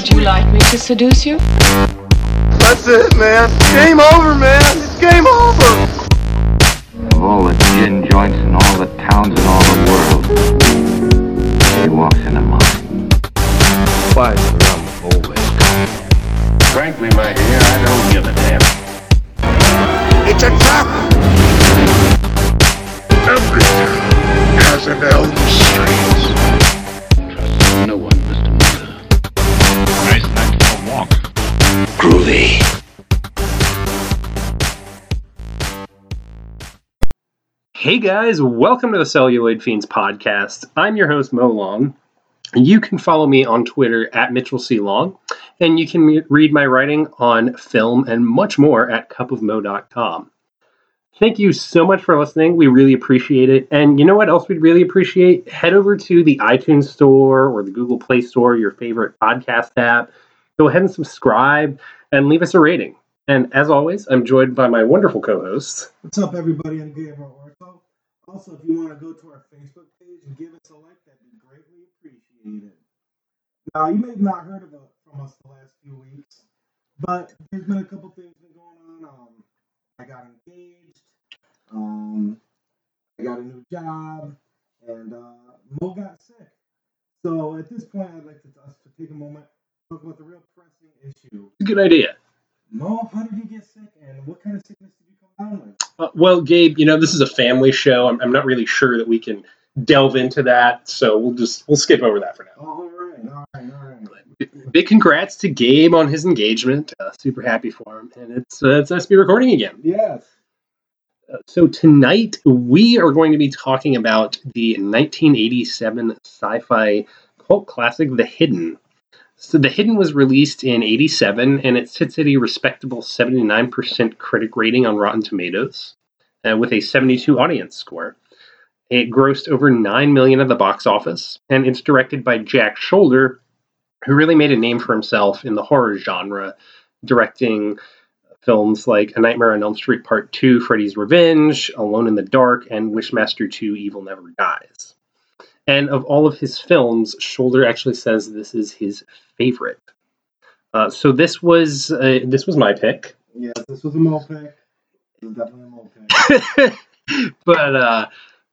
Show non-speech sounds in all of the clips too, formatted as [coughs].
Would you like me to seduce you? That's it, man. Game over, man. It's game over. Of all the gin joints in all the towns in all the world, he walks into mine. Why rum always Frankly, my dear, I don't give a damn. It's a trap. Every town has an Elm Street. Trust no one, walk. Groovy. Hey guys, welcome to the Celluloid Fiends podcast. I'm your host, Mo Long. You can follow me on Twitter at Mitchell C. Long, and you can read my writing on film and much more at cupofmo.com. Thank you so much for listening. We really appreciate it. And you know what else we'd really appreciate? Head over to the iTunes Store or the Google Play Store, your favorite podcast app. Go ahead and subscribe and leave us a rating. And as always, I'm joined by my wonderful co host. What's up, everybody? I'm Gabriel Orto. Also, if you want to go to our Facebook page and give us a like, that'd be greatly appreciated. Now, you may have not heard it from us the last few weeks, but there's been a couple things been going on. Um, I got engaged. Um, I got a new job, and uh, Mo got sick. So at this point, I'd like to, us to take a moment talk about the real pressing issue. Good idea. Mo, how did you get sick, and what kind of sickness did you come down with? Uh, well, Gabe, you know this is a family show. I'm, I'm not really sure that we can delve into that, so we'll just we'll skip over that for now. All right, all right, all right. Big congrats to Gabe on his engagement. Uh, super happy for him, and it's uh, it's nice to be recording again. Yes. Uh, so tonight we are going to be talking about the 1987 sci-fi cult classic, The Hidden. So The Hidden was released in 87 and it sits at a respectable 79% critic rating on Rotten Tomatoes uh, with a 72 audience score. It grossed over 9 million at the box office and it's directed by Jack Sholder who really made a name for himself in the horror genre directing films like A Nightmare on Elm Street Part 2, Freddy's Revenge, Alone in the Dark, and Wishmaster 2, Evil Never Dies. And of all of his films, Sholder actually says this is his favorite. Uh, so this was uh, this was my pick, Yes, this was a mo pick. It was definitely a mo pick. [laughs] but uh,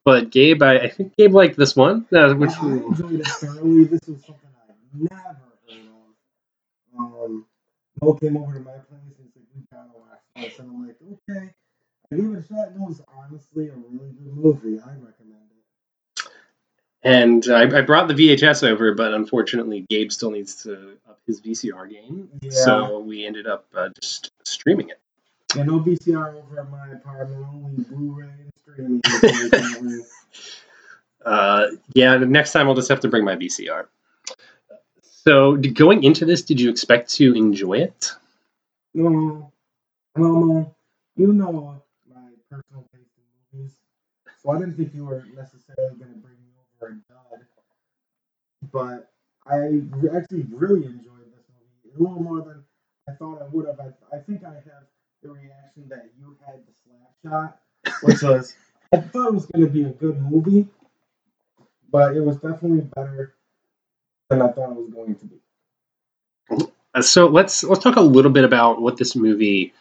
but Gabe, I, I think Gabe liked this one, uh, which I enjoyed it thoroughly. This was something I never heard of. Um, Mo came over to my place and said, "We gotta watch this," and I'm like, "Okay." I gave it a shot. and It was honestly a really good movie. I recommend. And I, I brought the VHS over, but unfortunately, Gabe still needs to up his VCR game, Yeah. so we ended up uh, just streaming it. Yeah, no VCR over at my apartment. Only Blu-ray and streaming. so I can't really- Uh, yeah, the next time I'll just have to bring my VCR. So, going into this, did you expect to enjoy it? No, no, no. You know my personal taste in movies, so I didn't think you were necessarily going to bring me over a dud. But I actually really enjoyed this movie a little more than I thought I would have. I, I think I have the reaction that you had the slap shot, which was [laughs] I thought it was going to be a good movie, but it was definitely better than I thought it was going to be. Uh, so let's let's talk a little bit about what this movie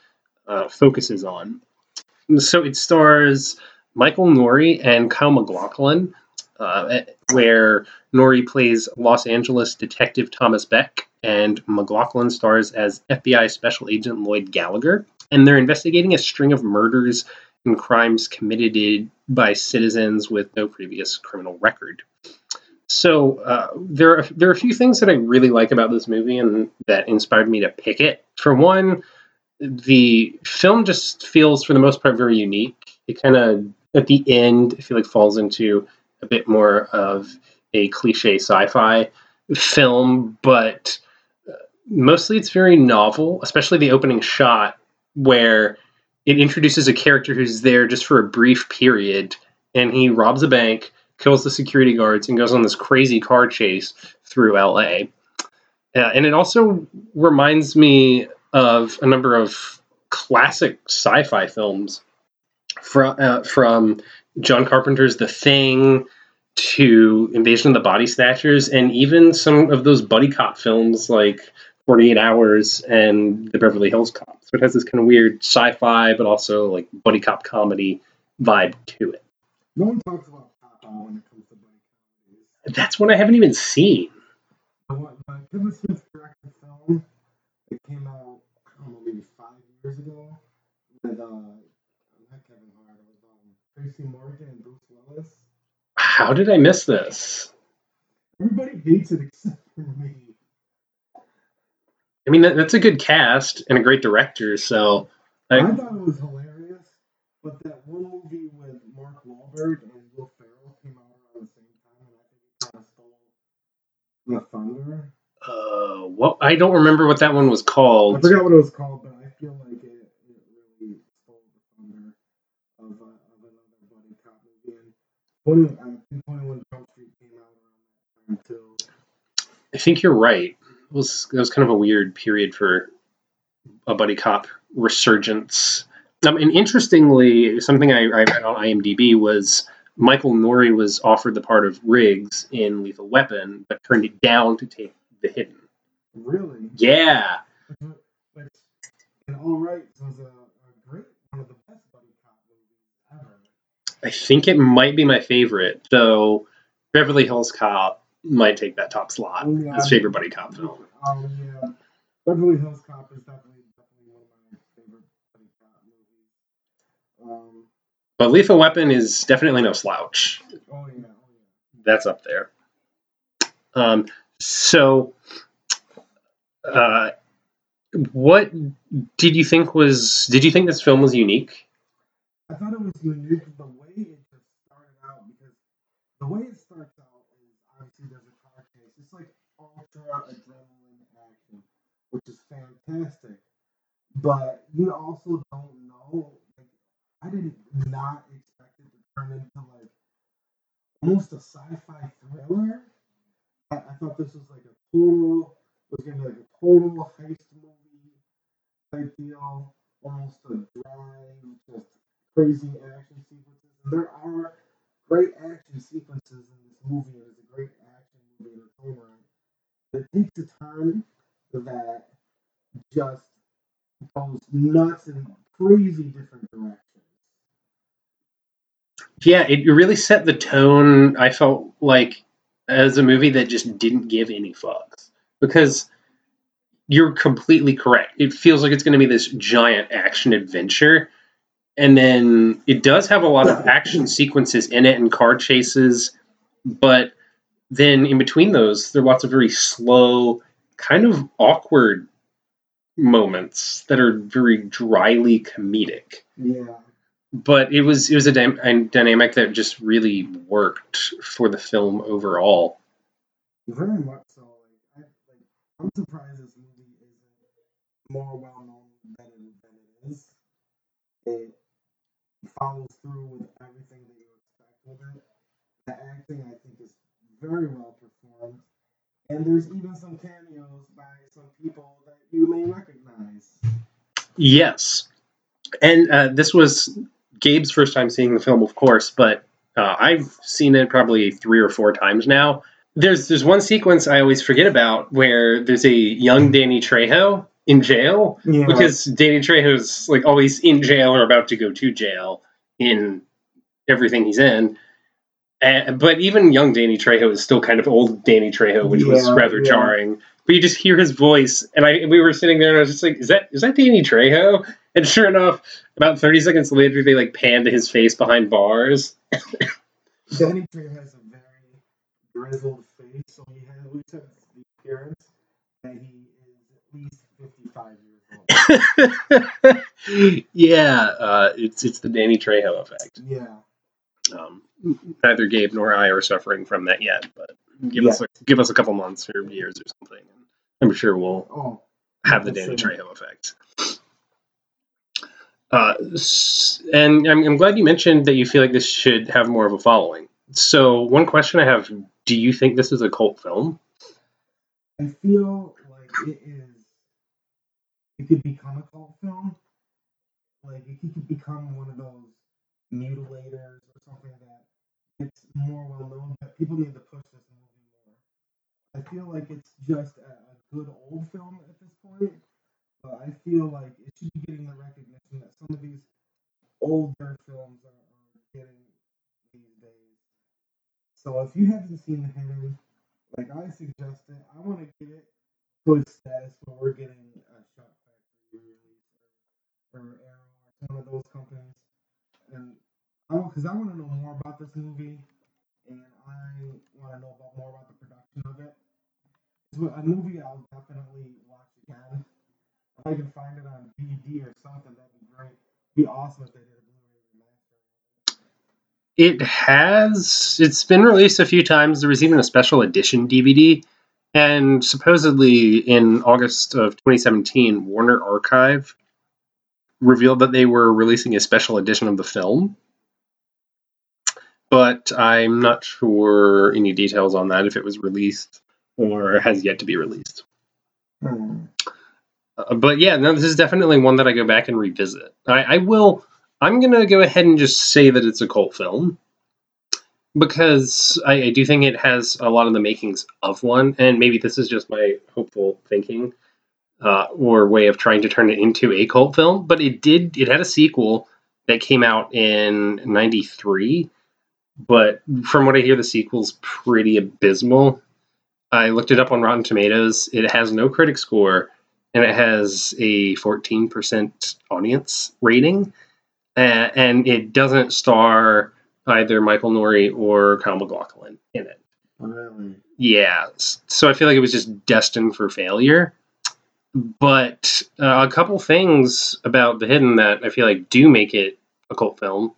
uh, focuses on. So it stars Michael Nouri and Kyle MacLachlan, uh, where Nouri plays Los Angeles detective Thomas Beck, and MacLachlan stars as FBI Special Agent Lloyd Gallagher, and they're investigating a string of murders and crimes committed by citizens with no previous criminal record. So uh, there are there are a few things that I really like about this movie and that inspired me to pick it. For one, the film just feels for the most part very unique. It kind of at the end I feel like falls into a bit more of a cliche sci-fi film, but uh, mostly it's very novel, especially the opening shot where it introduces a character who's there just for a brief period and he robs a bank, kills the security guards, and goes on this crazy car chase through LA. Uh, and it also reminds me of a number of classic sci-fi films from uh, from John Carpenter's The Thing to Invasion of the Body Snatchers and even some of those buddy cop films like 48 Hours and The Beverly Hills Cop. So it has this kind of weird sci-fi, but also like buddy cop comedy vibe to it. No one talks about Papa when it comes to buddy comedies. That's one I haven't even seen. The the Kevin Smith directed film that came out, I don't know, maybe five years ago with, uh, not Kevin Hart, it was um, Tracy Morgan and Bruce Willis. How did I miss this? Everybody hates it except for me. I mean, that's a good cast and a great director. So, I, I, thought it was hilarious, but that one movie with Mark Wahlberg and Will Ferrell came out around the same time, and I think it kind of stole the thunder. uh, what I don't remember what that one was called. I forgot what it was called, but I feel like it, it really stole the thunder of, uh, of another buddy cop movie. And 20, I think 21 Jump Street came out around that time too. I think you're right. It was it was kind of a weird period for a buddy cop resurgence. Um, and interestingly, something I, I read on IMDb was Michael Nouri was offered the part of Riggs in Lethal Weapon, but turned it down to take The Hidden. Really? Yeah, Which, in all rights, was a, a great, one of the best buddy cop movies ever. I think it might be my favorite, though. Beverly Hills Cop might take that top slot Oh, yeah. as favorite buddy cop film. Um, yeah, Beverly Hills Cop is definitely definitely one of my favorite buddy cop movies. Um, But Lethal Weapon is definitely no slouch. oh yeah, oh yeah. that's up there. Um, so, uh, what did you think was? Did you think this film was unique? I thought it was unique the way it just started out because the way it starts out is obviously there's a car chase. It's like ultra adrenaline action, which is fantastic. But you also don't know. Like, I did not expect it to turn into like almost a sci-fi thriller. I, I thought this was like a total was gonna be like a total heist movie type deal, almost a dry, just crazy action sequences. And there are great action sequences in this movie, and it's a great action movie in its own right. It takes a turn that just goes nuts in crazy different directions. Yeah, it really set the tone. I felt like as a movie that just didn't give any fucks because you're completely correct. It feels like it's going to be this giant action adventure. And then it does have a lot of [laughs] action sequences in it and car chases, but then in between those, there are lots of very slow, kind of awkward moments that are very dryly comedic. Yeah. But it was it was a, dy- a dynamic that just really worked for the film overall. Very much so. Like, I, like I'm surprised this movie isn't more well known than than it is. It follows through with everything that you expect with it. The acting, I think, is very well performed, and there's even some cameos by some people you may recognize. Yes, and uh, this was Gabe's first time seeing the film, of course, but uh, I've seen it probably three or four times now. There's there's one sequence I always forget about where there's a young Danny Trejo in jail Yeah. because Danny Trejo's like always in jail or about to go to jail in everything he's in. And, but even young Danny Trejo is still kind of old Danny Trejo, which was rather yeah. jarring. But you just hear his voice, and I we were sitting there, and I was just like, "Is that is that Danny Trejo?" [laughs] And sure enough, about thirty seconds later, they like panned to his face behind bars. [laughs] Danny Trejo has a very grizzled face, so he has at least has the appearance that he is at least 55 years old. [laughs] yeah, uh, it's it's the Danny Trejo effect. Yeah. Um, neither Gabe nor I are suffering from that yet, but give us a, give us a couple months or years or something. I'm sure we'll Oh. have the Danny Trejo effect. Uh, and I'm, I'm glad you mentioned that you feel like this should have more of a following. So, one question I have: Do you think this is a cult film? I feel like it is. It could become a cult film. Like it could become one of those mutilators or something that it's more well known, but people need to push this. I feel like it's just a, good old film at this point, but I feel like it should be getting the recognition that some of these older films are, getting these days. So if you haven't seen The Hidden, like I suggested, I want to get it to a status where we're getting a Shout Factory release or, or Arrow or one of those companies, and I because I want to know more about this movie, and I want to know about more about the production of it. A movie I'll definitely watch again. If I can find it on DVD or something, that'd be great. It'd be awesome if they did a Blu-ray. It has. It's been released a few times. There was even a special edition DVD. And supposedly in August of 2017, Warner Archive revealed that they were releasing a special edition of the film. But I'm not sure any details on that, if it was released or has yet to be released. Hmm. Uh, but yeah, no, this is definitely one that I go back and revisit. I, I will. I'm gonna go ahead and just say that it's a cult film because I, I do think it has a lot of the makings of one, and maybe this is just my hopeful thinking uh, or way of trying to turn it into a cult film. But it did. It had a sequel that came out in '93, but from what I hear, the sequel's pretty abysmal. I looked it up on Rotten Tomatoes. It has no critic score and it has a 14% audience rating. Uh, and it doesn't star either Michael Nouri or Kyle MacLachlan in it. Really? Yeah, so I feel like it was just destined for failure. But uh, a couple things about The Hidden that I feel like do make it a cult film,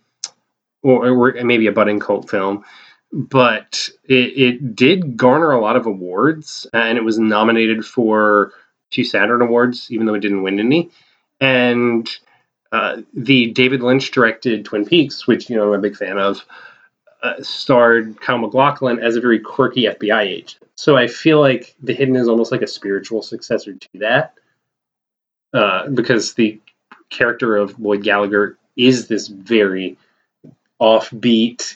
or, or maybe a budding cult film. But it, it did garner a lot of awards, and it was nominated for two Saturn Awards, even though it didn't win any. And uh, the David Lynch directed Twin Peaks, which you know I'm a big fan of, uh, starred Kyle MacLachlan as a very quirky FBI agent. So I feel like The Hidden is almost like a spiritual successor to that, uh, because the character of Lloyd Gallagher is this very offbeat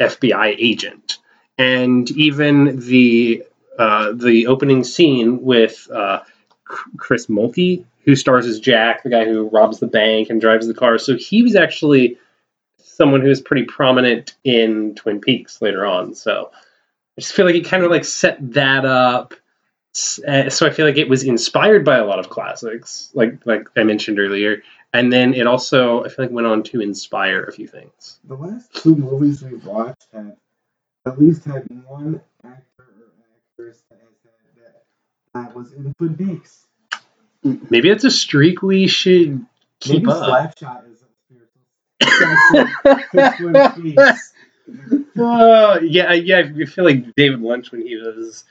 FBI agent, and even the uh, the opening scene with uh, Chris Mulkey, who stars as Jack, the guy who robs the bank and drives the car. So he was actually someone who was pretty prominent in Twin Peaks later on. So I just feel like it kind of like set that up. Uh, So I feel like it was inspired by a lot of classics, like like I mentioned earlier, and then it also I feel like went on to inspire a few things. The last two movies we've watched have at least had one actor or actress that has had that, that was in Peaks. Maybe it's a streak we should keep Maybe up. Slapshot is a spiritual [laughs] to Twin Uh, yeah, yeah. I feel like David Lynch when he was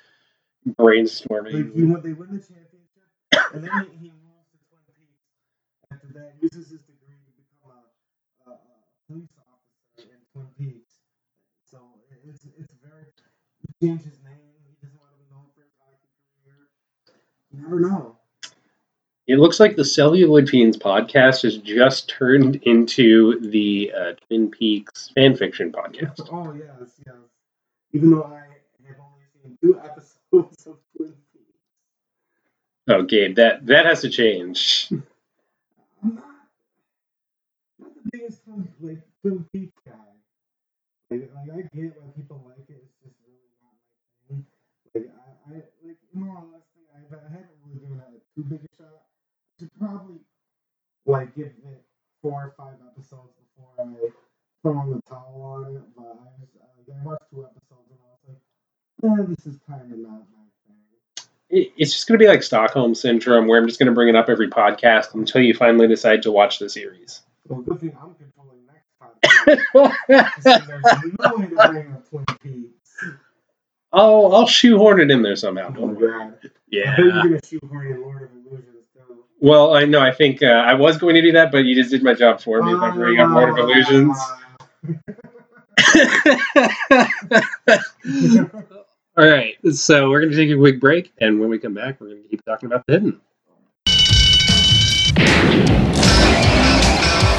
Like brainstorming. he won, they win the championship, and then he, he moves to Twin Peaks. After that, uses his degree to become a, a, a police officer in Twin Peaks. So it- it's it's very. He changed his name. He doesn't want to be known for his hockey career. You never know. It looks like the Celluloid Fiends podcast has just turned into the uh, Twin Peaks fan fiction podcast. Oh yes, yes. Even though I have only seen two episodes of Twin Peaks, Oh, Gabe, that that has to change. [laughs] I'm not biggest Twin, like Twin Peaks guy. Like, like I get why people like it. It's just really not my thing. Like I, I like in all honesty, I, I haven't really given it too big a shot. I should probably like give it four or five episodes before I throw in the towel on it. But I uh, I watched two episodes and I was like, eh, this is kind of not my thing. It, it's just going to be like Stockholm Syndrome, where I'm just going to bring it up every podcast until you finally decide to watch the series. Well, good thing I'm controlling next podcast. So there's no way to bring up Twin Peaks. [laughs] I'll I'll shoehorn it in there somehow. Oh Don't my worry. god. Yeah. you're gonna shoehorn in Lord of Illusions too. Well, I know. I think uh, I was going to do that, but you just did my job for me by bringing up Lord of Illusions. [laughs] All right, so we're going to take a quick break, and when we come back, we're going to keep talking about the hidden.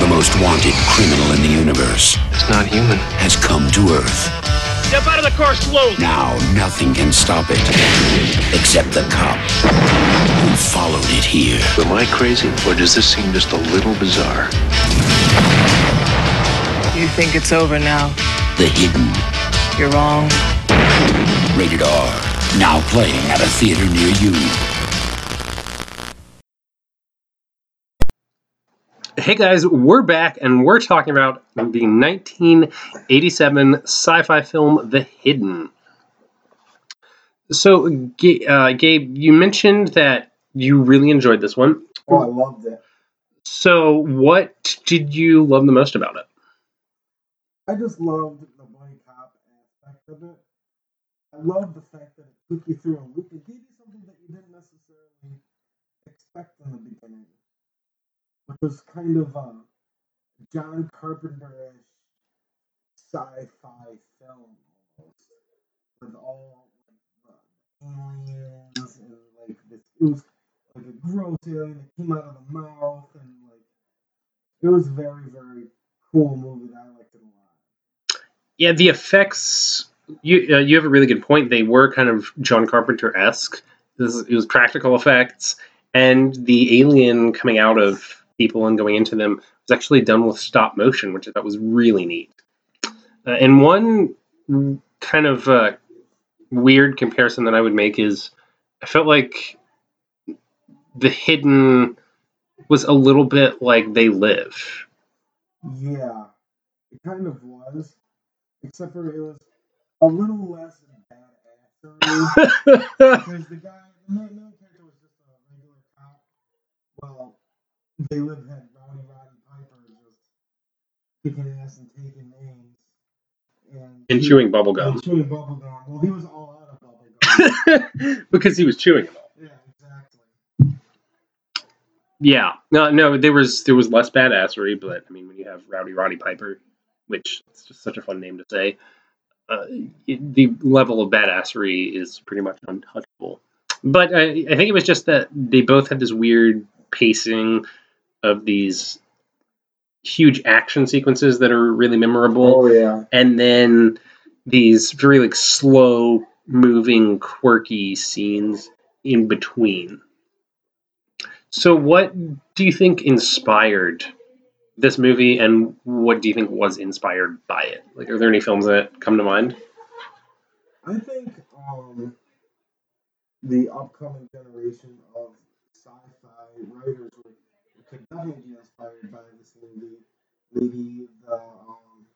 The the most wanted criminal in the universe, It's not human. has come to Earth. Step out of the car slowly. Now nothing can stop it except the cop who followed it here. Am I crazy, or does this seem just a little bizarre? You think it's over now? The Hidden. You're wrong. Rated R. Now playing at a theater near you. Hey guys, we're back and we're talking about the 1987 sci fi film The Hidden. So, uh, Gabe, you mentioned that you really enjoyed this one. Oh, I loved it. So, what did you love the most about it? I just loved the buddy cop aspect of it. I love the fact that it took you through a loop. It gave you something that you didn't necessarily expect in the beginning, which was kind of a John Carpenter-ish sci-fi film almost, with all like the aliens and like this. It was like a gross alien that came out of the mouth, and like it was a very very cool movie that I liked it a lot. Yeah, the effects. You uh, you have a really good point. They were kind of John Carpenter esque. It was practical effects, and the alien coming out of people and going into them was actually done with stop motion, which I thought was really neat. Uh, and one kind of uh, weird comparison that I would make is I felt like the hidden was a little bit like they live. Yeah, it kind of was, except for it was a little less badassery [laughs] because the guy, the main, main character was just a regular cop. Well, they lived had Rowdy Roddy Piper just kicking ass and taking names and, and he- chewing bubble gum chewing bubble gum. Well, he was all out of bubble gum. [laughs] because he was chewing it all. yeah, exactly. Yeah, no, no, there was there was less badassery, but I mean, when you have Rowdy Roddy Piper, which is just such a fun name to say, uh, it, the level of badassery is pretty much untouchable. But I, I think it was just that they both had this weird pacing of these huge action sequences that are really memorable. Oh yeah. and then these very like slow moving quirky scenes in between. So what do you think inspired this movie and what do you think was inspired by it? Like are there any films that come to mind? I think um, the upcoming generation of sci-fi writers would, could definitely be inspired by this movie. Maybe the um,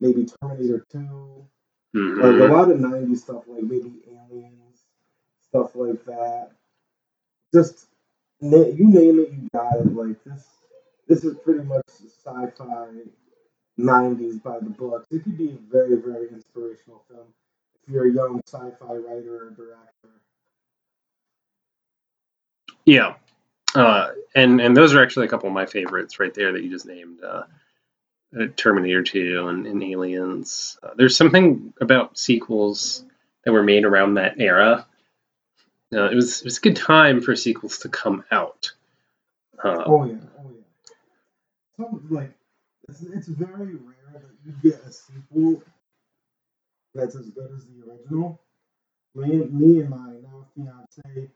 maybe Terminator Two, like a lot of '90s stuff, like maybe Aliens, stuff like that. Just you name it, you got it. Like this, this is pretty much sci-fi '90s by the books. It could be a very, very inspirational film if you're a young sci-fi writer or director. yeah uh, and and those are actually a couple of my favorites right there that you just named uh, uh, terminator 2 and, and aliens uh, there's something about sequels that were made around that era uh, it was it was a good time for sequels to come out uh, Oh yeah, oh yeah. Like it's, it's very rare that you get a sequel that's as good as the original. Me, me and my now fiance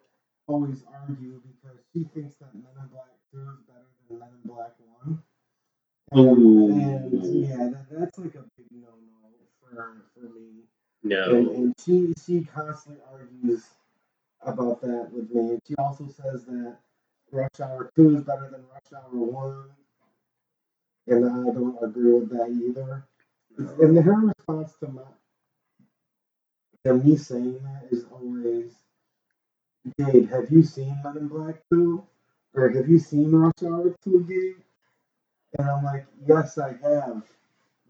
always argue because she thinks that Men in Black Two is better than Men in Black One. And, and yeah, that, that's like a big no no for for me. No and she she constantly argues about that with me. And she also says that Rush Hour Two is better than Rush Hour One, and I don't agree with that either. And her response to my to me saying that is always, Gabe, have you seen Men in Black Two, or have you seen Rush Hour Two, Gabe? And I'm like, yes, I have.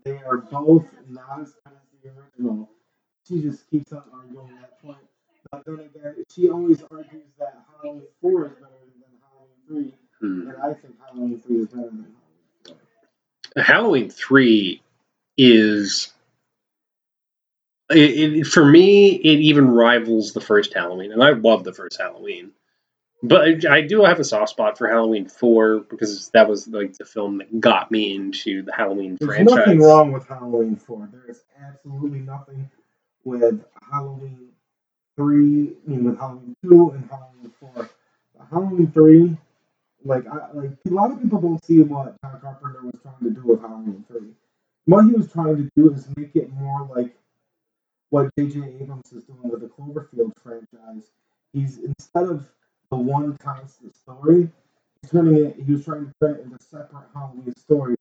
They are both not as good as the original. She just keeps on arguing that point. But then again, she always argues that Halloween 4 is better than Halloween 3, Hmm. and I think Halloween 3 is better than Halloween 4. halloween 3 is it, it, for me it even rivals the first halloween and i love the first halloween But I do have a soft spot for Halloween Four because that was like the film that got me into the Halloween There's franchise. nothing wrong with Halloween 4. There is absolutely nothing with Halloween 3, I mean, with Halloween 2 and Halloween 4. Halloween 3, like, I, like a lot of people don't see what John Carpenter was trying to do with Halloween 3. What he was trying to do is make it more like what J.J. Abrams is doing with the Cloverfield franchise. He's, instead of the one constant story, he's turning it, he was trying to turn it into separate Halloween stories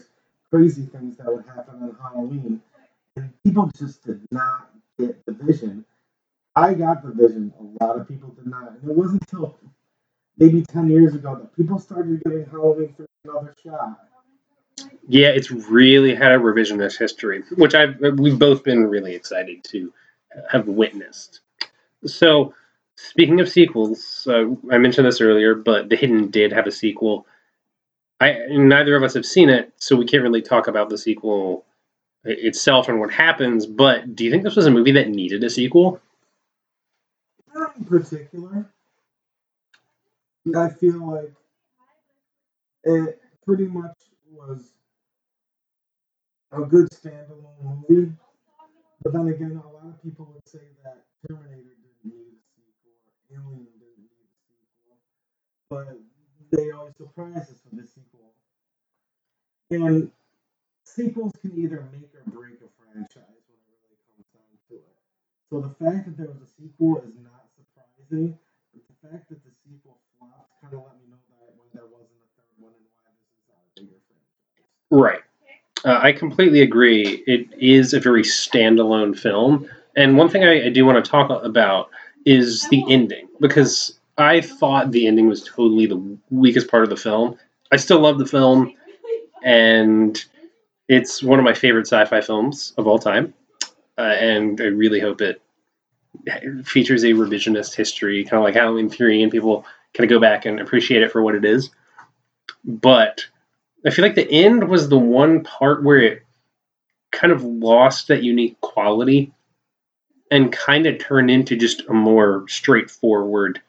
crazy things that would happen on Halloween. And people just did not get the vision. I got the vision. A lot of people did not. And it wasn't until maybe 10 years ago that people started giving Halloween for another shot. Yeah, it's really had a revisionist history, which I've we've both been really excited to have witnessed. So, speaking of sequels, uh, I mentioned this earlier, but The Hidden did have a sequel. I neither of us have seen it, so we can't really talk about the sequel itself and what happens. But do you think this was a movie that needed a sequel? Not in particular. I feel like it pretty much was a good standalone movie. But then again, a lot of people would say that Terminator didn't need a sequel Alien didn't need a sequel. But they always surprise us with a sequel. And sequels can either make or break a franchise when it really comes down to it. So the fact that there was a sequel is not surprising. But the fact that the sequel flopped kind of let me know that when there wasn't a third one and why this is not a bigger franchise. Right. Uh, I completely agree. It is a very standalone film. And one thing I, I do want to talk about is the ending, because I thought the ending was totally the weakest part of the film. I still love the film, and it's one of my favorite sci fi films of all time. Uh, and I really hope it features a revisionist history, kind of like Halloween 3, and people kind of go back and appreciate it for what it is. But I feel like the end was the one part where it kind of lost that unique quality and kind of turned into just a more straightforward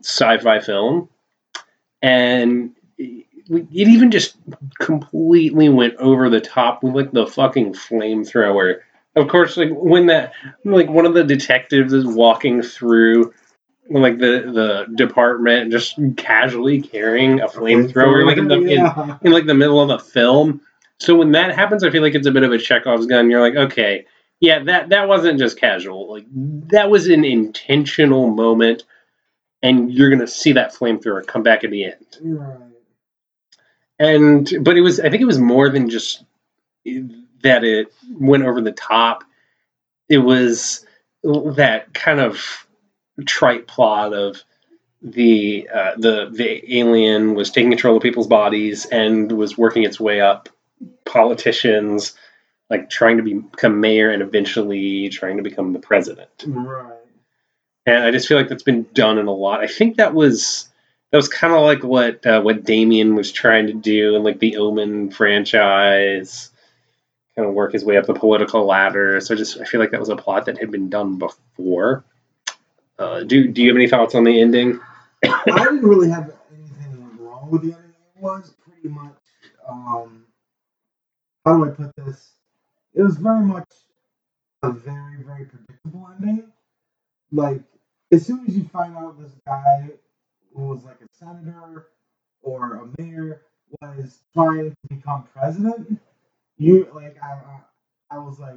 sci-fi film. And it even just completely went over the top with like the fucking flamethrower. Of course, like when that like one of the detectives is walking through like the the department just casually carrying a flamethrower like in the in, in like the middle of a film. So when that happens, I feel like it's a bit of a Chekhov's gun. You're like, okay, yeah, that that wasn't just casual. Like that was an intentional moment, and you're gonna see that flamethrower come back at the end. Right. And but it was, I think it was more than just that it went over the top. It was that kind of trite plot of the uh, the the alien was taking control of people's bodies and was working its way up politicians like trying to become mayor and eventually trying to become the president. Right. and i just feel like that's been done in a lot. I think that was that was kind of like what uh, what damien was trying to do in like the omen franchise. Kind of work his way up the political ladder. So I just i feel like that was a plot that had been done before uh, do do you have any thoughts on the ending [coughs] I didn't really have anything wrong with the ending. It was pretty much, um, how do I put this? It was very much a very, very predictable ending. Like, as soon as you find out this guy who was like a senator or a mayor was trying to become president, you, like, I, I, I was like,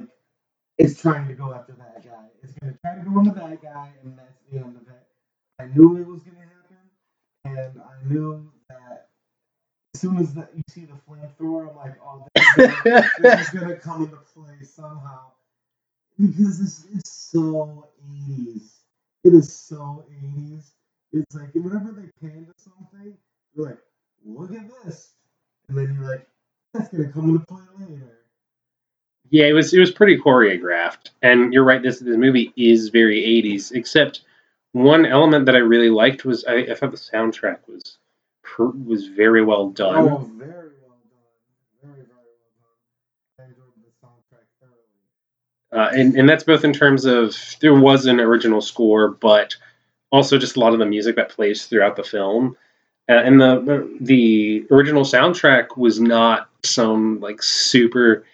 it's trying to go after that guy. It's going to try to go on the bad guy, and that's the end of it. I knew it was going to happen, and I knew that as soon as that you see the flamethrower, I'm like, oh, this is gonna, this is gonna [laughs] come into play somehow because it's it's so 80s. It is so 80s. It's like whenever they pan to something, you're like, look at this, and then you're like, that's gonna come into play later. Yeah, it was it was pretty choreographed, and you're right. This this movie is very '80s. Except one element that I really liked was I, I thought the soundtrack was was very well done. Oh, very well done. Very, very well done. I enjoyed the soundtrack thoroughly. Uh, and, and that's both in terms of there was an original score, but also just a lot of the music that plays throughout the film. Uh, and the the original soundtrack was not some like super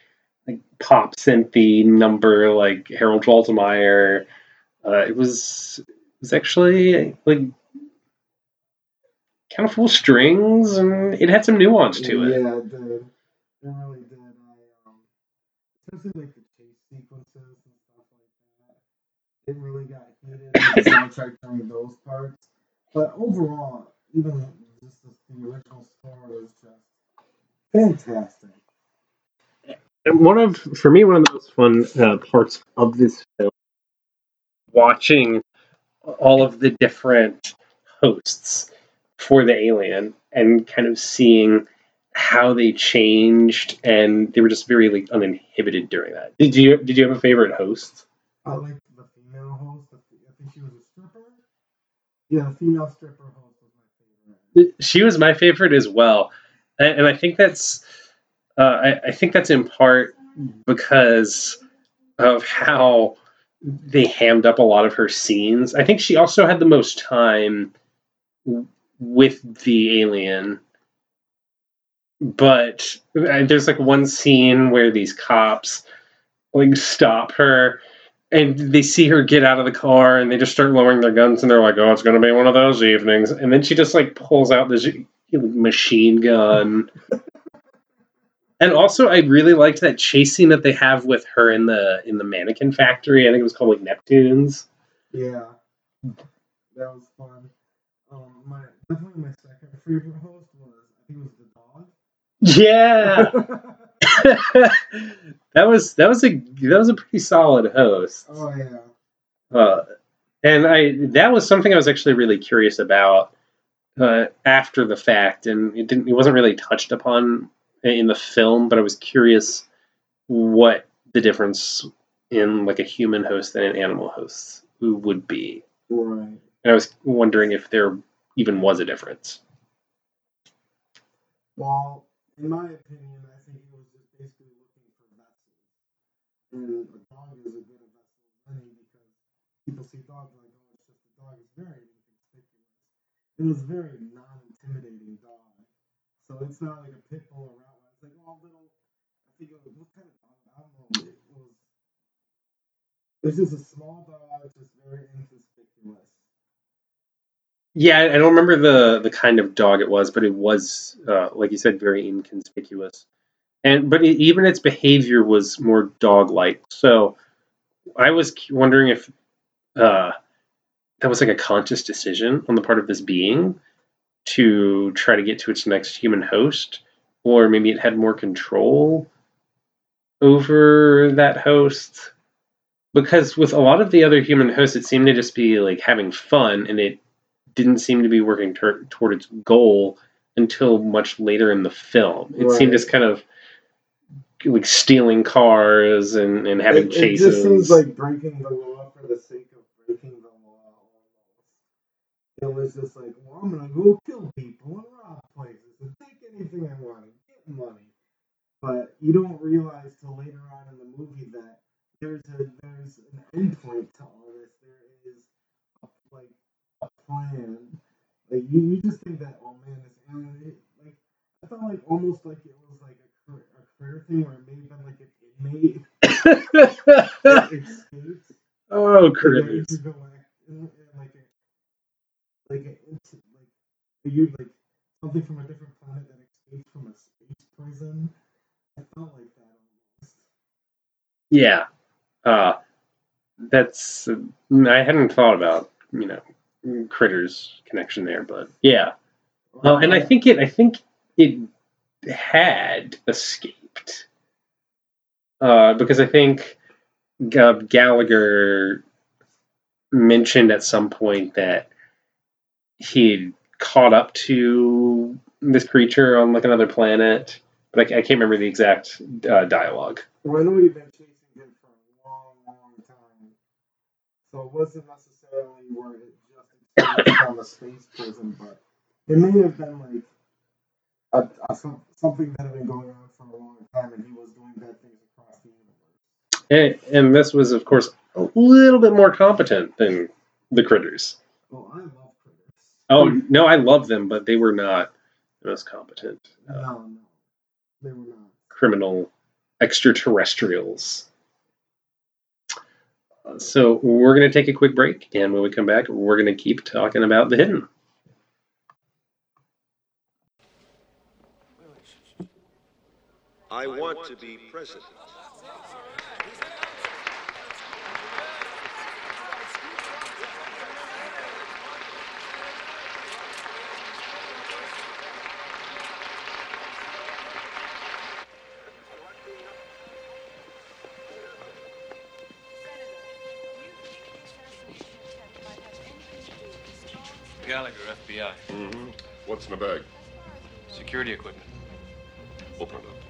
like pop synthy number like Harold Faltermeyer. Uh, it was it was actually like kind of full strings and it had some nuance to it. Yeah, it did. It really did. I, um, especially like the chase sequences and stuff like that. It really got heated the soundtrack during those parts. But overall, even just the, the original score was just fantastic. And one of for me one of the most fun uh, parts of this film watching all of the different hosts for the alien and kind of seeing how they changed and they were just very like uninhibited during that. Did you did you have a favorite host? I like the female host. I think she was a stripper. Yeah, the female stripper host was my favorite. She was my favorite as well, and, and I think that's uh, I, I think that's in part because of how they hammed up a lot of her scenes. I think she also had the most time with the alien. But uh, there's like one scene where these cops like stop her and they see her get out of the car and they just start lowering their guns and they're like, "Oh, it's going to be one of those evenings." And then she just like pulls out this machine gun. [laughs] and also, I really liked that chase scene that they have with her in the in the mannequin factory. I think it was called like Neptunes. Yeah, that was fun. Um, my definitely my second favorite host was I think it was the dog. Yeah, [laughs] [laughs] that was that was a that was a pretty solid host. oh yeah. Uh, and I that was something I was actually really curious about uh, after the fact, and it didn't it wasn't really touched upon in the film, but I was curious what the difference in like a human host and an animal host would be. Right. And I was wondering if there even was a difference. Well, in my opinion, I think he was just basically looking for vessels. And a dog is a good vessel any because people see dogs like, oh, it's just a dog. It's very inconspicuous. It was a very non-intimidating dog. So it's not like a pit bull or Rottweiler. It's like, oh, little. I think it was kind of dog? I don't know. It was. It's just a small dog, just very inconspicuous. Yeah, I don't remember the the kind of dog it was, but it was uh, like you said, very inconspicuous. And but it, even its behavior was more dog-like. So I was wondering if uh, that was like a conscious decision on the part of this being to try to get to its next human host, or maybe it had more control over that host. Because with a lot of the other human hosts, it seemed to just be like having fun, and it didn't seem to be working tur toward its goal until much later in the film. It seemed Right. just kind of like stealing cars and, and having It, it just seems like breaking the law for the sake of breaking the law. It was just like, well, I'm gonna go kill people and rob places anything I want get money. But you don't realize till later on in the movie that there's a there's an endpoint to all this. There is a, like a plan. Like you, you just think that oh man, this alien. Like I felt like almost like it was like a career, a career thing where it may have been like an inmate [laughs] escaped. oh, like an critters. intergalactic, like a like a like you like something from a different planet that escaped from a space prison. I felt like that almost. Yeah. Uh, that's. I hadn't thought about, you know, critters connection there, but yeah. Uh, and I think it. I think it had escaped. Uh, because I think uh, Gallagher mentioned at some point that he'd caught up to this creature on like another planet, but I, I can't remember the exact uh, dialogue. Well, I know you've been chasing him for a long, long time, so it wasn't necessarily where it just from a space prison, but it may have been like a, a, something that had been going on for a long time, and he was doing bad things across the universe. And, and this was, of course, a little bit more competent than the critters. Oh, I love critters. Oh no, I love them, but they were not the most competent uh, No, no, they were not. criminal extraterrestrials. Uh, So we're going to take a quick break, and when we come back, we're going to keep talking about the hidden. I want to be president. Gallagher, FBI. Mm-hmm. What's in the bag? Security equipment. Open it up.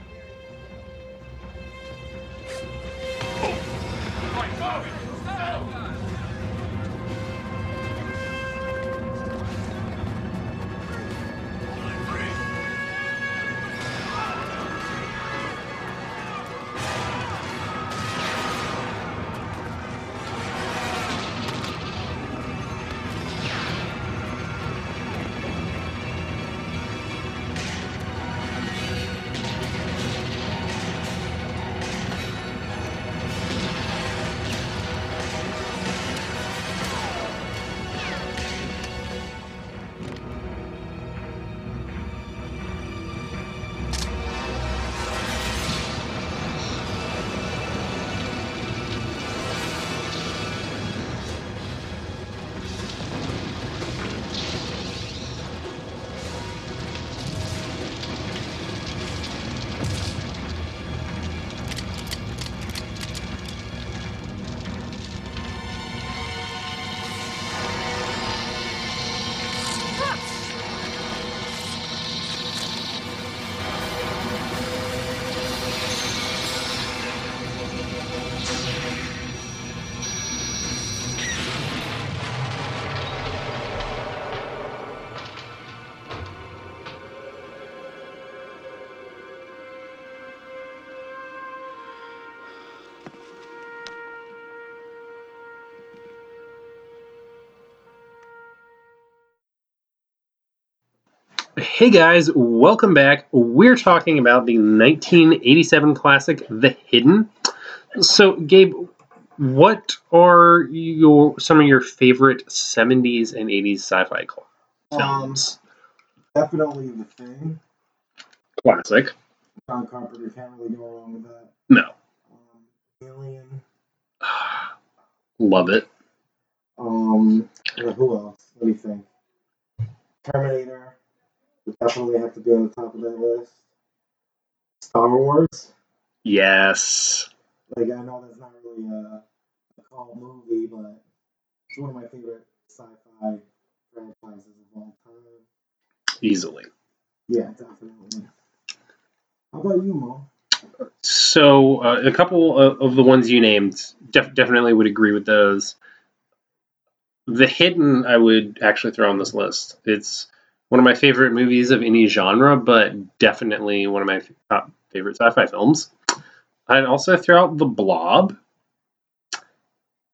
Hey guys, welcome back. We're talking about the 1987 classic, The Hidden. So, Gabe, what are your some of your favorite 70s and 80s sci-fi films? Definitely the thing. Classic. John Carpenter can't really go wrong with that. No. Um, Alien. Love it. Um, who else? Let me think. Terminator would definitely have to be on the top of that list. Star Wars. Yes. Like I know that's not really a, a cult movie, but it's one of my favorite sci-fi franchises of all time. Easily. Yeah, definitely. How about you, Mo? So, uh, a couple of, of the ones you named def- definitely would agree with those. The Hidden, I would actually throw on this list. It's one of my favorite movies of any genre, but definitely one of my top favorite sci-fi films. I'd also throw out The Blob,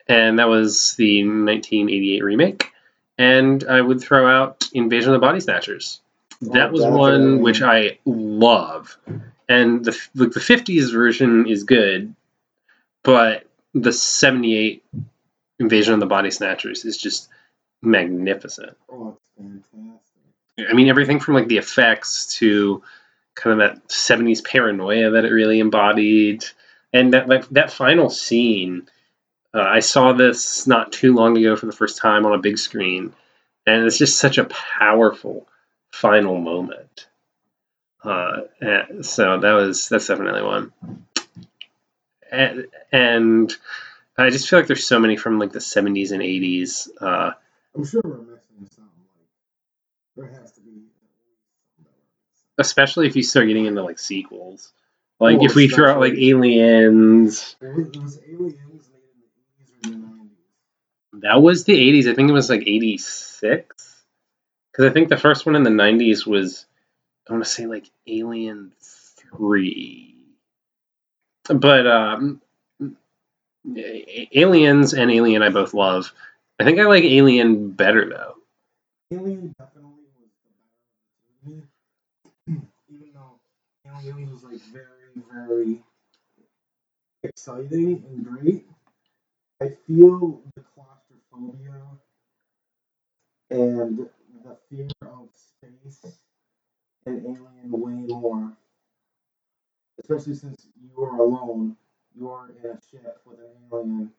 and that was the 1988 remake. And I would throw out Invasion of the Body Snatchers. Oh, that Oh, was one which I love, and the the 50s version is good, but the 78 Invasion of the Body Snatchers is just magnificent. Oh, it's fantastic. I mean, everything from like the effects to kind of that 70s paranoia that it really embodied. And that like that final scene, uh, I saw this not too long ago for the first time on a big screen, and it's just such a powerful final moment. Uh, so that was that's definitely one. And, and I just feel like there's so many from like the 70s and 80s. Uh, I'm sure we're missing something. Like there has to be. especially if you start getting into like sequels. Like Oh, if we throw out like Aliens, was, aliens made in the 80s or the 90s. that was the 80s. I think it was like 86. Because I think the first one in the 90s was, I want to say like Alien 3. But um, Aliens and Alien I both love. I think I like Alien better though. Alien definitely was the better of the two. Even though Alien was like very, very exciting and great, I feel the claustrophobia and the fear of space and Alien way more. Especially since you are alone, you are in a ship with an alien,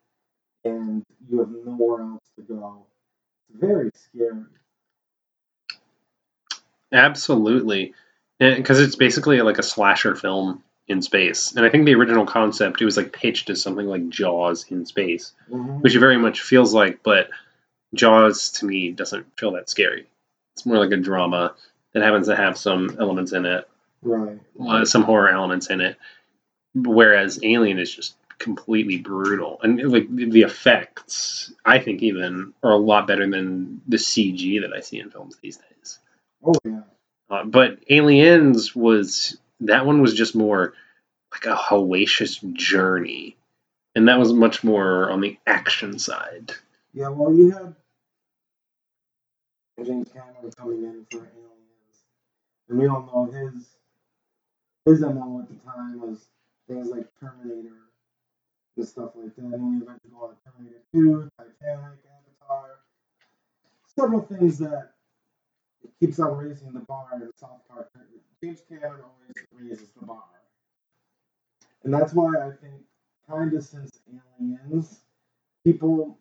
and you have nowhere else to go. It's very scary. Absolutely, because it's basically like a slasher film in space, and I think the original concept it was like pitched as something like Jaws in space, Mhm. which it very much feels like, but Jaws to me doesn't feel that scary. It's more like a drama that happens to have some elements in it, Right. uh, some horror elements in it, whereas Alien is just completely brutal, and like the effects, I think even are a lot better than the CG that I see in films these days. Oh yeah. Uh, but Aliens was that one was just more like a hellacious journey, and that was much more on the action side. Yeah, well, you had James Cameron coming in for Aliens, and we all know his his MO at the time was things like Terminator and stuff like that. And he eventually go on Terminator 2, Titanic, Avatar, several things that keeps on raising the bar in South Park. James Cameron always raises the bar, and that's why I think kind of since Aliens, people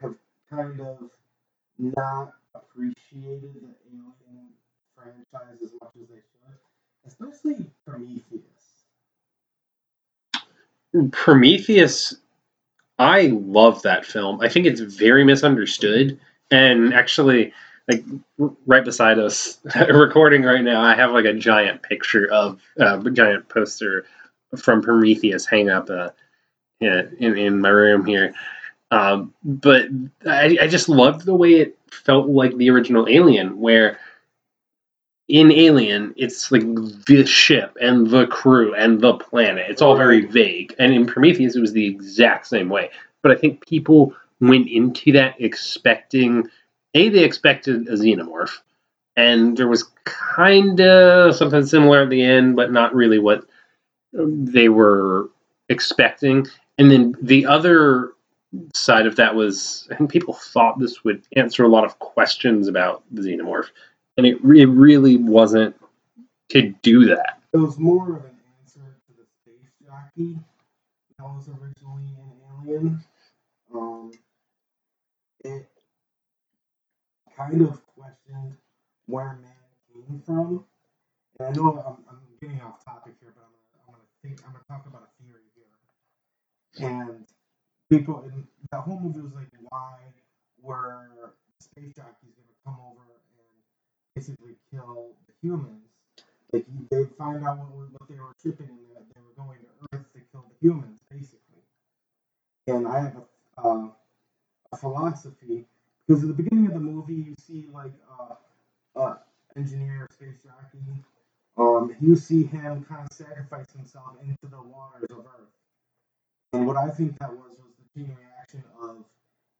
have kind of not appreciated the Alien franchise as much as they should, especially Prometheus. Prometheus, I love that film. I think it's very misunderstood, and actually, like right beside us, [laughs] recording right now, I have like a giant picture of uh, a giant poster from Prometheus hang up uh, in in my room here. Um, but I, I just loved the way it felt like the original Alien, where in Alien, it's like the ship and the crew and the planet. It's all very vague. And in Prometheus, it was the exact same way. But I think people went into that expecting a they expected a xenomorph, and there was kind of something similar at the end, but not really what um, they were expecting. And then the other side of that was I think people thought this would answer a lot of questions about the xenomorph, and it, re- really wasn't to do that. It was more of an answer to the space jockey that was originally in Alien. Um, it kind of questioned where man came from. And I know I'm, I'm getting off topic here, but I'm I'm gonna think I'm gonna talk about a theory here. And people in that whole movie was like, why were space jockeys gonna come over and basically kill the humans? Like they find out what, what they were shipping and that they were going to Earth to kill the humans, basically. And I have a, uh, a philosophy because at the beginning of the movie you see like uh, uh, engineer space jockey. Um, you see him kind of sacrifice himself into the waters of Earth. And what I think that was was the chain reaction of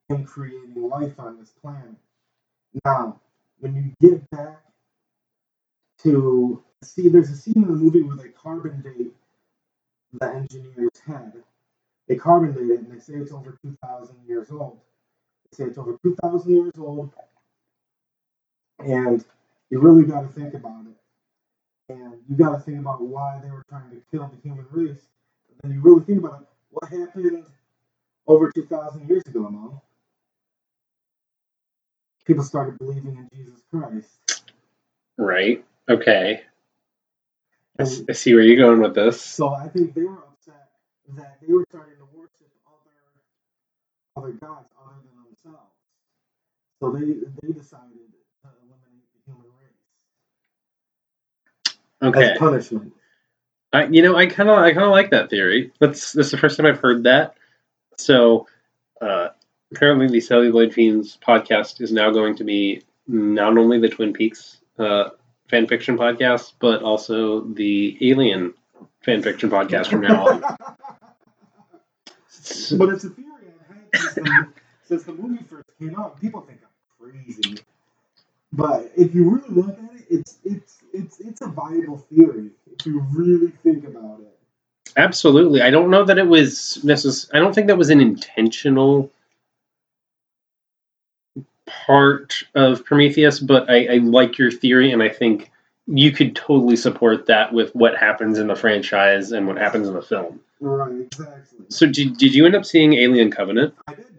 him creating life on this planet. Now, when you get back to see, there's a scene in the movie where they carbon date the engineer's head. They carbon date it and they say it's over 2,000 years old. Say it's over 2,000 years old, and you really got to think about it. And you got to think about why they were trying to kill the human race. But then you really think about it, what happened over 2,000 years ago, Mo? People started believing in Jesus Christ. Right? Okay. I see where you're going with this. So I think they were upset that they were starting to worship other other gods other than themselves. So they they decided to eliminate the human race Okay. as punishment. I, you know, I kind of, I kind of like that theory. That's this the first time I've heard that. So, uh, apparently, the Celluloid Fiends podcast is now going to be not only the Twin Peaks uh, fan fiction podcast, but also the Alien fan fiction podcast from now on. [laughs] but it's a theory I've had since the, movie first came out, people think I'm crazy. But if you really look at it, it's it's it's it's a viable theory if you really think about it. Absolutely. I don't know that it was necess- I don't think that was an intentional part of Prometheus, but I, I like your theory, and I think you could totally support that with what happens in the franchise and what happens in the film. Right, exactly. So, did, did you end up seeing Alien Covenant? I did.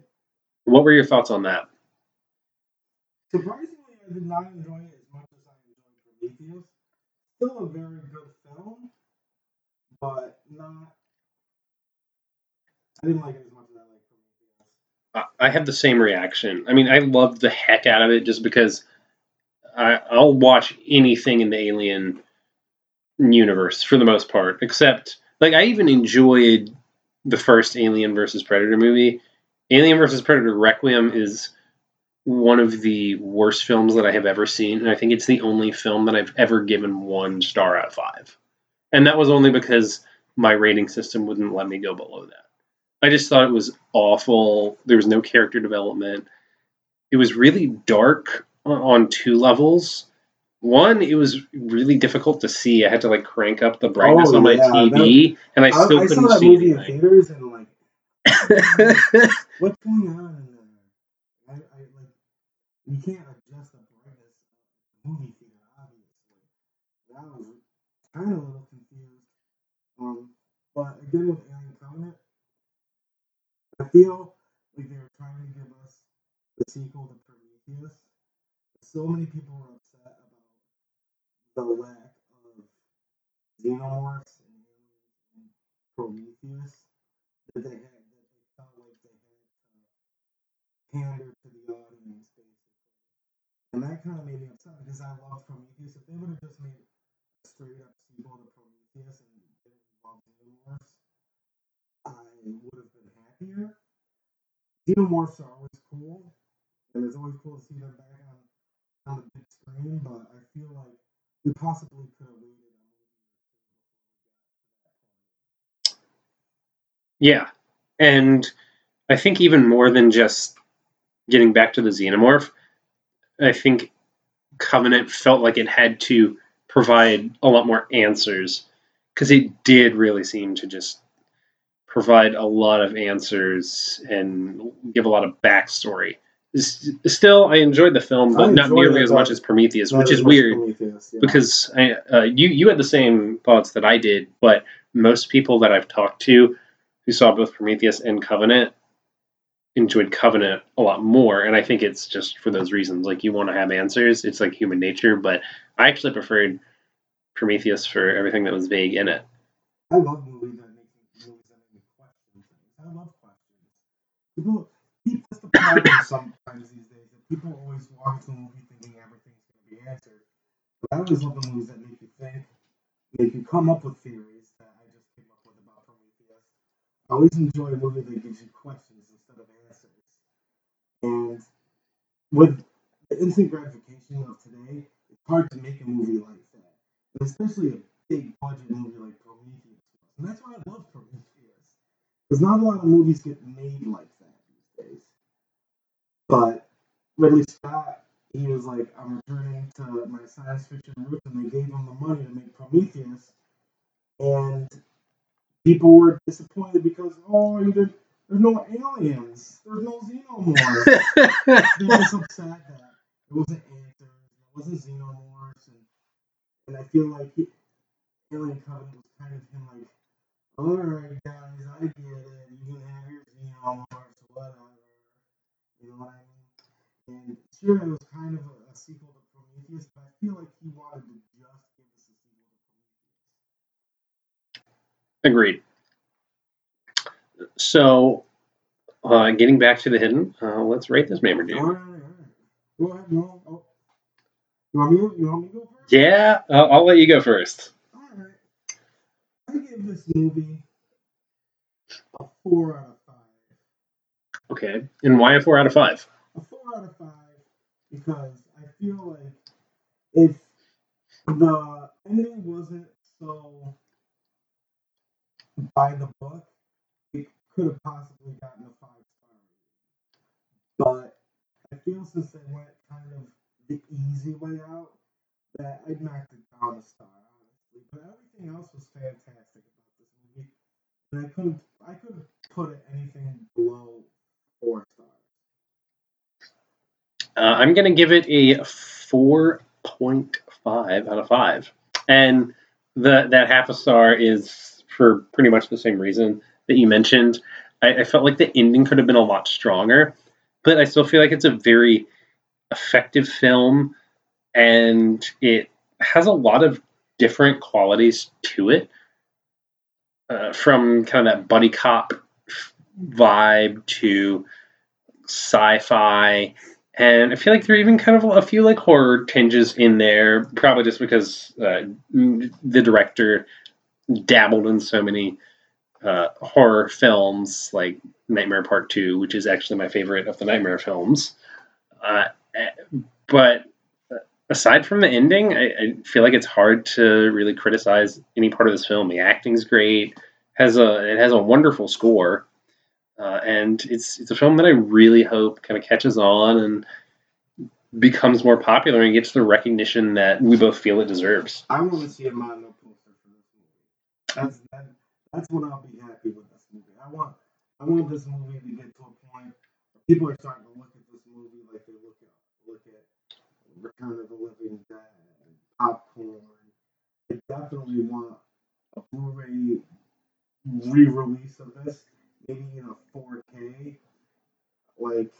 What were your thoughts on that? Surprisingly, I did not enjoy it as much as I enjoyed Prometheus. Still a very good film, but not. I didn't like it as much as I like Prometheus. I I have the same reaction. I mean, I loved the heck out of it just because I, I'll watch anything in the Alien universe for the most part, except like I even enjoyed the first Alien versus Predator movie. Alien versus Predator Requiem is one of the worst films that I have ever seen, and I think it's the only film that I've ever given one star out of five. And that was only because my rating system wouldn't let me go below that. I just thought it was awful. There was no character development. It was really dark on- two levels. One, it was really difficult to see. I had to like crank up the brightness Oh, on my yeah, TV, and I I, still I couldn't saw that see movie in theaters and like, [laughs] what's going on in there? I, I like, you can't adjust the brightness of the movie theater, obviously. That was kind of a little confused. Um, but again with Alien Covenant, I feel like they were trying to give us the sequel to Prometheus. So many people were upset about the lack of xenomorphs and Prometheus that they had that they felt like they had to pander to the audience basically. And that kind of made me upset because I love Prometheus. If they would have just made a straight up sequel to Prometheus and didn't involve xenomorphs, I would have been happier. Xenomorphs are always cool, and it's always cool to see them back on, on the big screen, but I feel like we possibly could have waited. Yeah. And I think even more than just getting back to the xenomorph, I think Covenant felt like it had to provide a lot more answers because it did really seem to just provide a lot of answers and give a lot of backstory. S- Still, I enjoyed the film, but not nearly as much as Prometheus, which is weird yeah. because I, uh, you you had the same thoughts that I did, but most people that I've talked to who saw both Prometheus and Covenant enjoyed Covenant a lot more, and I think it's just for those reasons. Like you want to have answers; it's like human nature. But I actually preferred Prometheus for everything that was vague in it. I love movies that make movies that make me question things. I love questions. People, people that's the problem sometimes these days. That people always walk into a movie thinking everything's going to be answered. But I always love the movies that make you think, make you come up with theories that I just came up with about Prometheus. I always enjoy a movie that gives you questions. And with the instant gratification of today, it's hard to make a movie like that. And especially a big budget movie like Prometheus. And that's why I love Prometheus. Because not a lot of movies get made like that these days. But Ridley Scott, he was like, I'm returning to my science fiction roots, and they gave him the money to make Prometheus. And people were disappointed because, oh, you did, there's no aliens, there's no xenomorphs. they were just upset that it wasn't answers, it wasn't xenomorphs, and and I feel like he, Alien Covenant was kind of him like, all right guys, I get it, you can have your xenomorphs, whatever, you know what I mean? And sure, it was kind of a, a sequel to Prometheus, but I feel like he wanted to just give us a sequel to Agreed. So, uh, getting back to the hidden, uh, let's rate this Mammer dude. All right, all right. Go ahead, no. Oh. You want me? You want me to go first? Yeah, uh, I'll let you go first. All right. I give this movie a four out of five. Okay, and why a four out of five? a four out of five because I feel like if the ending wasn't so by the book, could have possibly gotten a five star But I feel since they went kind of the easy way out, that I'd knock it down a star, honestly. But everything else was fantastic about this movie, and I couldn't I couldn't put it anything below four stars. Uh, I'm to give it a 4.5 out of 5. And the that half a star is for pretty much the same reason that you mentioned. I, I felt like the ending could have been a lot stronger, but I still feel like it's a very effective film and it has a lot of different qualities to it. Uh, from kind of that buddy cop vibe to sci-fi and I feel like there are even kind of a few like horror tinges in there, probably just because uh, the director dabbled in so many uh, horror films, like Nightmare Part Two, which is actually my favorite of the Nightmare films. Uh, but aside from the ending, I, I, feel like it's hard to really criticize any part of this film. The acting's great, has a it has a wonderful score. Uh, and it's it's a film that I really hope kind of catches on and becomes more popular and gets the recognition that we both feel it deserves. I want to see a Mondo poster for this movie. That's that, that's when I'll be happy with this movie. I want I want this movie to get to a point where people are starting to look at this movie like they look at look at Return of the Living Dead and Popcorn. I definitely want a Blu-ray re-release of this maybe in a 4K. Like,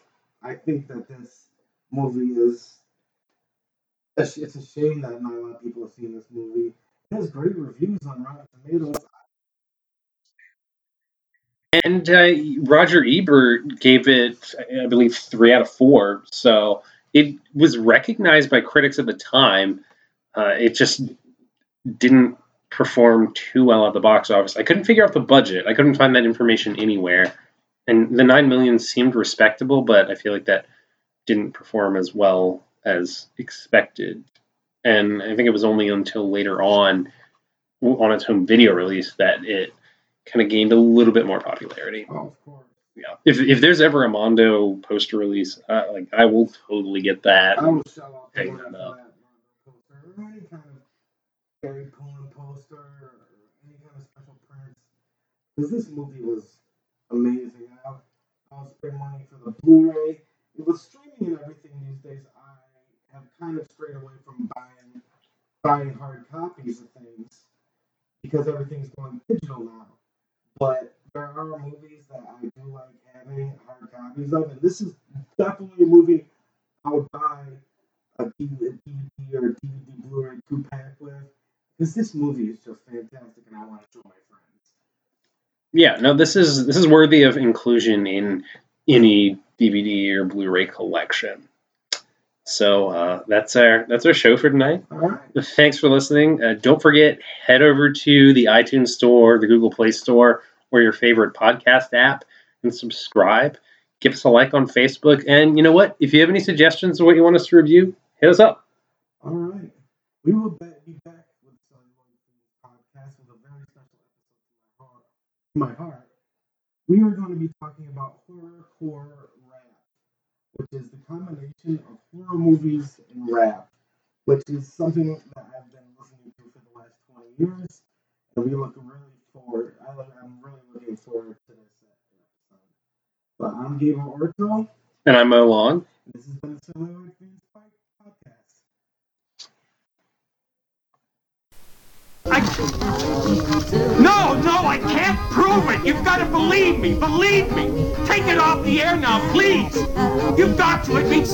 I think that this movie is. It's a shame that not a lot of people have seen this movie. It has great reviews on Rotten Tomatoes. And uh, Roger Ebert gave it, I believe, three out of four. So it was recognized by critics at the time. Uh, it just didn't perform too well at the box office. I couldn't figure out the budget. I couldn't find that information anywhere. And the nine million seemed respectable, but I feel like that didn't perform as well as expected. And I think it was only until later on, on its home video release, that it kind of gained a little bit more popularity. Oh, of course. Yeah. If, if there's ever a Mondo poster release, uh, like I will totally get that. I will sell out Hang money that for up. that Mondo poster or any kind of Gary Pullin poster or any kind of special prints. Because this movie was amazing. I, I'll spend money for the Blu-ray. With streaming and everything these days, I have kind of strayed away from buying buying hard copies of things because everything's going digital now. But there are movies that I do like having hard copies of, and this is definitely a movie I would buy a DVD or a DVD Blu-ray two pack with because this movie is just fantastic, and I want to show my friends. Yeah, no, this is this is worthy of inclusion in any DVD or Blu-ray collection. So uh, that's our that's our show for tonight. All right. Thanks for listening. Uh, don't forget, head over to the iTunes Store, the Google Play Store, or your favorite podcast app, and subscribe. Give us a like on Facebook, and you know what? If you have any suggestions of what you want us to review, hit us up. All right. We will be back with Foods podcast with a very special episode to my heart. My heart. We are going to be talking about horror horror rap, which is combination of horror movies and rap, which is something that I've been listening to for the last 20 years, and we look really forward. I look, I'm really looking forward to this episode. But I'm Gabriel Orto. And I'm Mo Long. This has been Celluloid Foods podcast. No, no, I can't prove it. You've got to believe me. Believe me. Take it off the air now, please. You've got to. It makes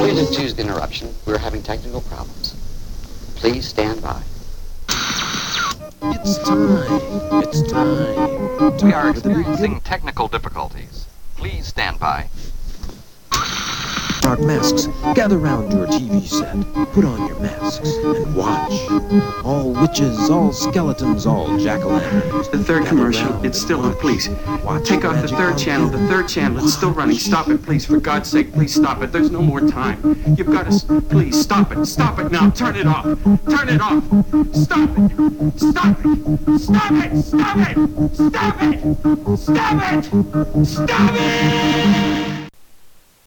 Please excuse the interruption. We're having technical problems. Please stand by. It's time. It's time. We are experiencing technical difficulties. Please stand by. Dark masks, gather round your TV set. Put on your masks and watch. All witches, all skeletons, all jack-o'-lanterns. The third Gather commercial, it's still on, please. Watch Take off the third channel, the third channel, it's still running. Stop it, please, for God's sake, please stop it. There's no more time. You've got to, please, stop it, stop it now, turn it off. Turn it off. Stop it. Stop it. Stop it. Stop it. Stop it. Stop it. Stop it.